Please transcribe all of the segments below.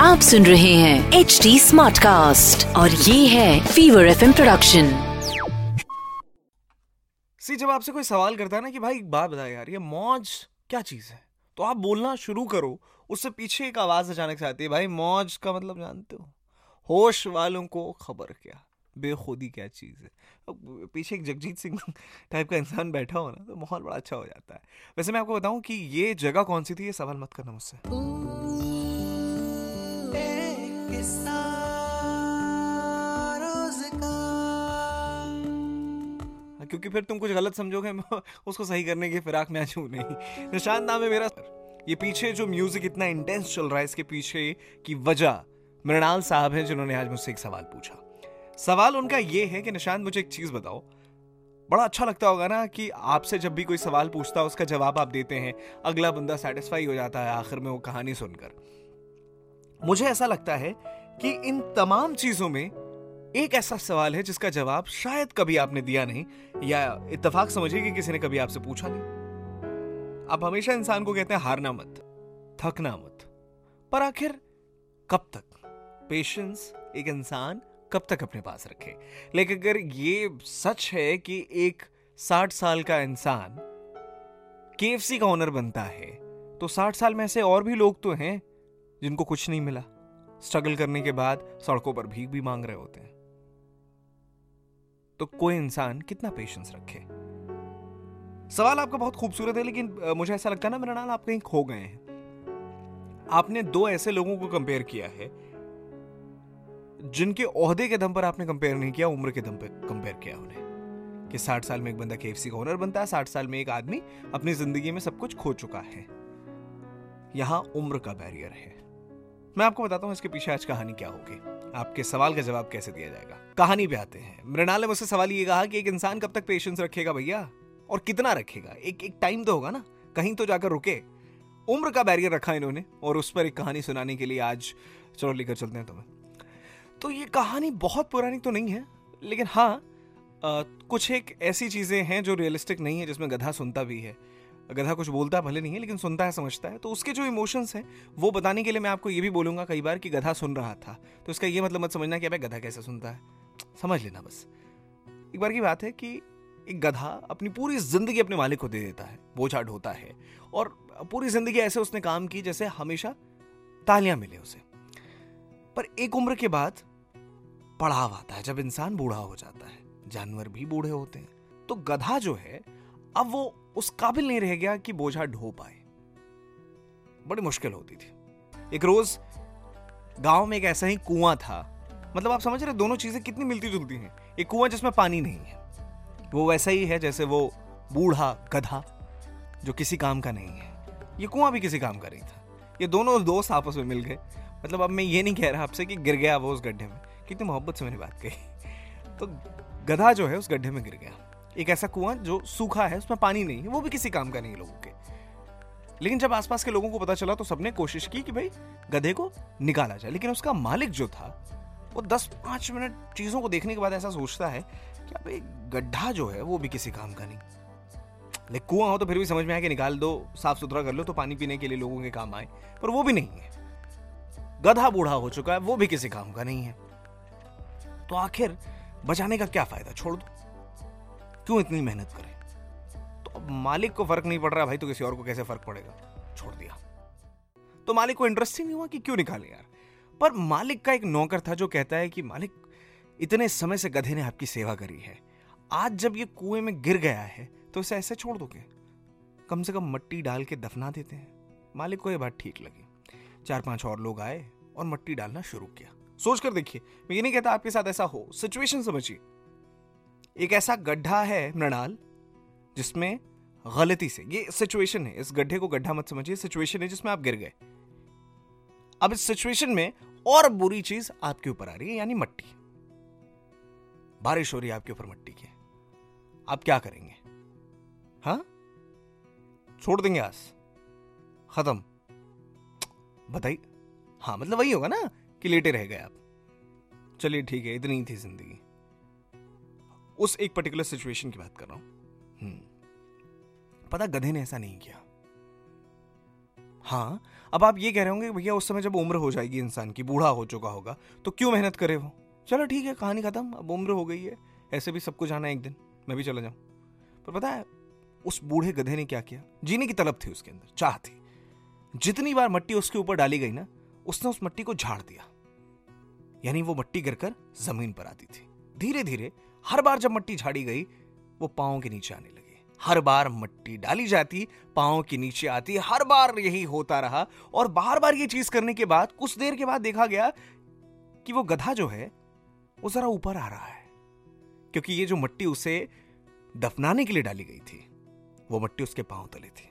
आप सुन रहे हैं एच डी स्मार्ट कास्ट और ये है फीवर एफ़ प्रोडक्शन सी जब आपसे कोई सवाल करता है ना कि भाई एक बात बता यार ये मौज क्या चीज़ है? तो आप बोलना शुरू करो उससे पीछे एक आवाज़ अचानक से आती है भाई मौज का मतलब जानते हो? होश वालों को खबर क्या? बेखुदी क्या चीज़ है। पीछे एक जगजीत सिंह टाइप का इंसान बैठा हो ना तो माहौल बड़ा अच्छा हो जाता है। वैसे मैं आपको बताऊँ कि ये जगह कौन सी थी ये सवाल मत करना मुझसे। हाँ, क्योंकि फिर तुम कुछ गलत समझोगे मैं उसको सही करने की फिराक में आज हूँ नहीं। निशान नाम है मेरा। ये पीछे जो म्यूज़िक इतना इंटेंस चल रहा है इसके पीछे की वजह मृणाल साहब हैं जिन्होंने आज मुझसे एक सवाल पूछा। सवाल उनका ये है कि निशांत, मुझे एक चीज़ बताओ। बड़ा अच्छा लगता होगा ना कि आपसे जब भी कोई सवाल पूछता है, उसका जवाब आप देते हैं। अगला बंदा सेटिस्फाई हो जाता है आखिर में वो कहानी सुनकर। मुझे ऐसा लगता है कि इन तमाम चीज़ों में एक ऐसा सवाल है जिसका जवाब शायद कभी आपने दिया नहीं, या इत्तेफाक समझिए कि किसी ने कभी आपसे पूछा नहीं। आप हमेशा इंसान को कहते हैं, हारना मत, थकना मत। पर आखिर कब तक? पेशेंस एक इंसान कब तक अपने पास रखे। लेकिन अगर ये सच है कि एक साठ साल का इंसान केएफसी का ओनर बनता है तो साठ साल में ऐसे और भी लोग तो हैं जिनको कुछ नहीं मिला। स्ट्रगल करने के बाद सड़कों पर भीख भी मांग रहे होते हैं। तो कोई इंसान कितना पेशेंस रखे? सवाल आपका बहुत खूबसूरत है, लेकिन मुझे ऐसा लगता है ना, मेरा नाल आप कहीं खो गए हैं। आपने दो ऐसे लोगों को कंपेयर किया है जिनके ओहदे के दम पर आपने कंपेयर नहीं किया, उम्र के दम पर कंपेयर किया उन्हें। कि साठ साल में एक बंदा केएफसी का ओनर बनता है, साठ साल में एक आदमी अपनी ज़िंदगी में सब कुछ खो चुका है। यहाँ उम्र का बैरियर है। मैं आपको बताता हूँ इसके पीछे आज कहानी क्या होगी। आपके सवाल का जवाब कैसे दिया जाएगा? कहानी पे आते हैं। मृणाल ने मुझसे सवाल ये कहा कि एक इंसान कब तक पेशेंस रखेगा भैया? और कितना रखेगा? एक एक टाइम तो होगा ना। कहीं तो जाकर रुके। उम्र का बैरियर रखा इन्होंने। और उस पर एक कहानी सुनाने के लिए आज, चलो लेकर चलते हैं तुम्हें। तो ये कहानी बहुत पुरानी तो नहीं है लेकिन हाँ अ, कुछ एक ऐसी चीज़ें हैं जो रियलिस्टिक नहीं है जिसमें गधा सुनता भी है। गधा कुछ बोलता भले नहीं है लेकिन सुनता है समझता है। तो उसके जो इमोशंस हैं वो बताने के लिए मैं आपको ये भी बोलूँगा कई बार कि गधा सुन रहा था। तो इसका ये मतलब मत समझना कि अबे गधा कैसे सुनता है। समझ लेना बस। एक बार की बात है कि एक गधा अपनी पूरी ज़िंदगी अपने मालिक को दे देता है बोझा ढोता है। और पूरी ज़िंदगी ऐसे उसने काम की जैसे हमेशा तालियाँ मिले उसे। पर एक उम्र के बाद पड़ाव आता है, जब इंसान बूढ़ा हो जाता है, जानवर भी बूढ़े होते हैं। तो गधा जो है, अब वो उस काबिल नहीं रह गया कि बोझा ढो पाए। बड़ी मुश्किल होती थी। एक रोज गाँव में एक ऐसा ही कुआँ था मतलब आप समझ रहे दोनों चीज़ें कितनी मिलती जुलती हैं। एक कुआँ जिसमें पानी नहीं है, वो वैसा ही है जैसे वो बूढ़ा गधा, जो किसी काम का नहीं है। ये कुआँ भी किसी काम का नहीं था। ये दोनों दोस्त आपस में मिल गए। मतलब अब मैं ये नहीं कह रहा आपसे कि गिर गया वो उस गड्ढे में। कितनी मोहब्बत से मैंने बात कही। तो गधा जो है, उस गड्ढे में गिर गया। एक ऐसा कुआँ जो सूखा है, उसमें पानी नहीं है, वो भी किसी काम का नहीं लोगों के। लेकिन जब आसपास के लोगों को पता चला तो सबने कोशिश की कि भाई, गधे को निकाला जाए। लेकिन उसका मालिक जो था, वो दस पाँच मिनट चीज़ों को देखने के बाद ऐसा सोचता है कि भाई गड्ढा जो है, वो भी किसी काम का नहीं। लेकिन कुआँ हो तो फिर भी समझ में आया कि निकाल दो साफ़ सुथरा कर लो तो पानी पीने के लिए लोगों के काम आए। पर वो भी नहीं है। गधा बूढ़ा हो चुका है, वो भी किसी काम का नहीं है। तो आखिर बचाने का क्या फ़ायदा? छोड़ दो। क्यों इतनी मेहनत करें तो अब मालिक को फ़र्क नहीं पड़ रहा, भाई तो किसी और को कैसे फ़र्क पड़ेगा? छोड़ दिया। तो मालिक को इंटरेस्ट ही नहीं हुआ कि क्यों निकाले यार? पर मालिक का एक नौकर था जो कहता है कि मालिक, इतने समय से गधे ने आपकी सेवा करी है। आज जब ये कुएँ में गिर गया है तो इसे ऐसे छोड़ दोगे कम से कम मट्टी डाल के दफना देते हैं। मालिक को यह बात ठीक लगी। चार पाँच और लोग आए और मट्टी डालना शुरू किया। सोच कर देखिए, मैं ये नहीं कहता आपके साथ ऐसा हो। सिचुएशन समझिए। एक ऐसा गड्ढा है मृणाल, जिसमें गलती से, ये सिचुएशन है, इस गड्ढे को गड्ढा मत समझिए सिचुएशन है जिसमें आप गिर गए। अब इस सिचुएशन में और बुरी चीज़ आपके ऊपर आ रही है, यानी मट्टी। बारिश हो रही है आपके ऊपर मट्टी की। आप क्या करेंगे? हाँ? छोड़ देंगे आस। खत्म। बताइए। हाँ मतलब वही होगा ना? कि लेटे रह गए आप। चलिए ठीक है, इतनी ही थी ज़िंदगी। उस एक पर्टिकुलर सिचुएशन की बात कर रहा हूँ। हम्म। पता, गधे ने ऐसा नहीं किया। हाँ अब आप ये कह रहे होंगे, भैया, उस समय जब उम्र हो जाएगी इंसान की, बूढ़ा हो चुका होगा तो क्यों मेहनत करे वो? चलो ठीक है, कहानी खत्म, अब उम्र हो गई है। ऐसे भी सबको जाना है एक दिन, मैं भी चला जाऊँ। पर पता है, उस बूढ़े गधे ने क्या किया? जीने की तलब थी उसके अंदर, चाह थी। जितनी बार मट्टी उसके ऊपर डाली गई ना, उसने उस मट्टी को झाड़ दिया। यानी वो मट्टी गिरकर ज़मीन पर आती थी। धीरे धीरे हर बार जब मट्टी झाड़ी गई, वो पाओ के नीचे आने लगी। हर बार मट्टी डाली जाती पाओ के नीचे आती, हर बार यही होता रहा और बार बार ये चीज़ करने के बाद, कुछ देर के बाद देखा गया कि वो गधा जो है, वो जरा ऊपर आ रहा है। क्योंकि ये जो मट्टी उसे दफनाने के लिए डाली गई थी, वो मट्टी उसके पाँव तले थी।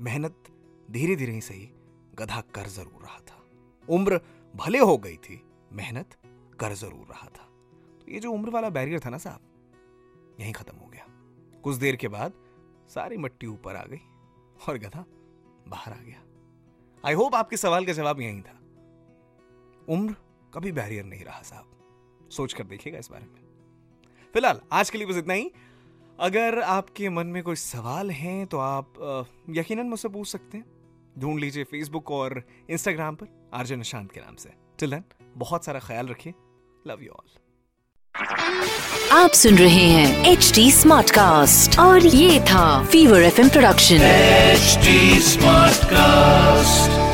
मेहनत धीरे धीरे ही सही, गधा कर ज़रूर रहा था। उम्र भले हो गई थी, मेहनत कर ज़रूर रहा था। तो ये जो उम्र वाला बैरियर था ना साहब, यहीं खत्म हो गया। कुछ देर के बाद सारी मट्टी ऊपर आ गई और गधा बाहर आ गया। आई होप आपके सवाल का जवाब यही था। उम्र कभी बैरियर नहीं रहा साहब। सोच कर देखिएगा इस बारे में। फ़िलहाल, आज के लिए बस इतना ही। अगर आपके मन में कोई सवाल हैं तो आप यकीनन मुझसे पूछ सकते हैं। ढूंढ लीजिए फेसबुक और इंस्टाग्राम पर आरजे निशांत के नाम से। टिल देन बहुत सारा ख्याल रखिए। लव यू ऑल आप सुन रहे हैं एच डी स्मार्ट कास्ट और ये था fever F production H smart cast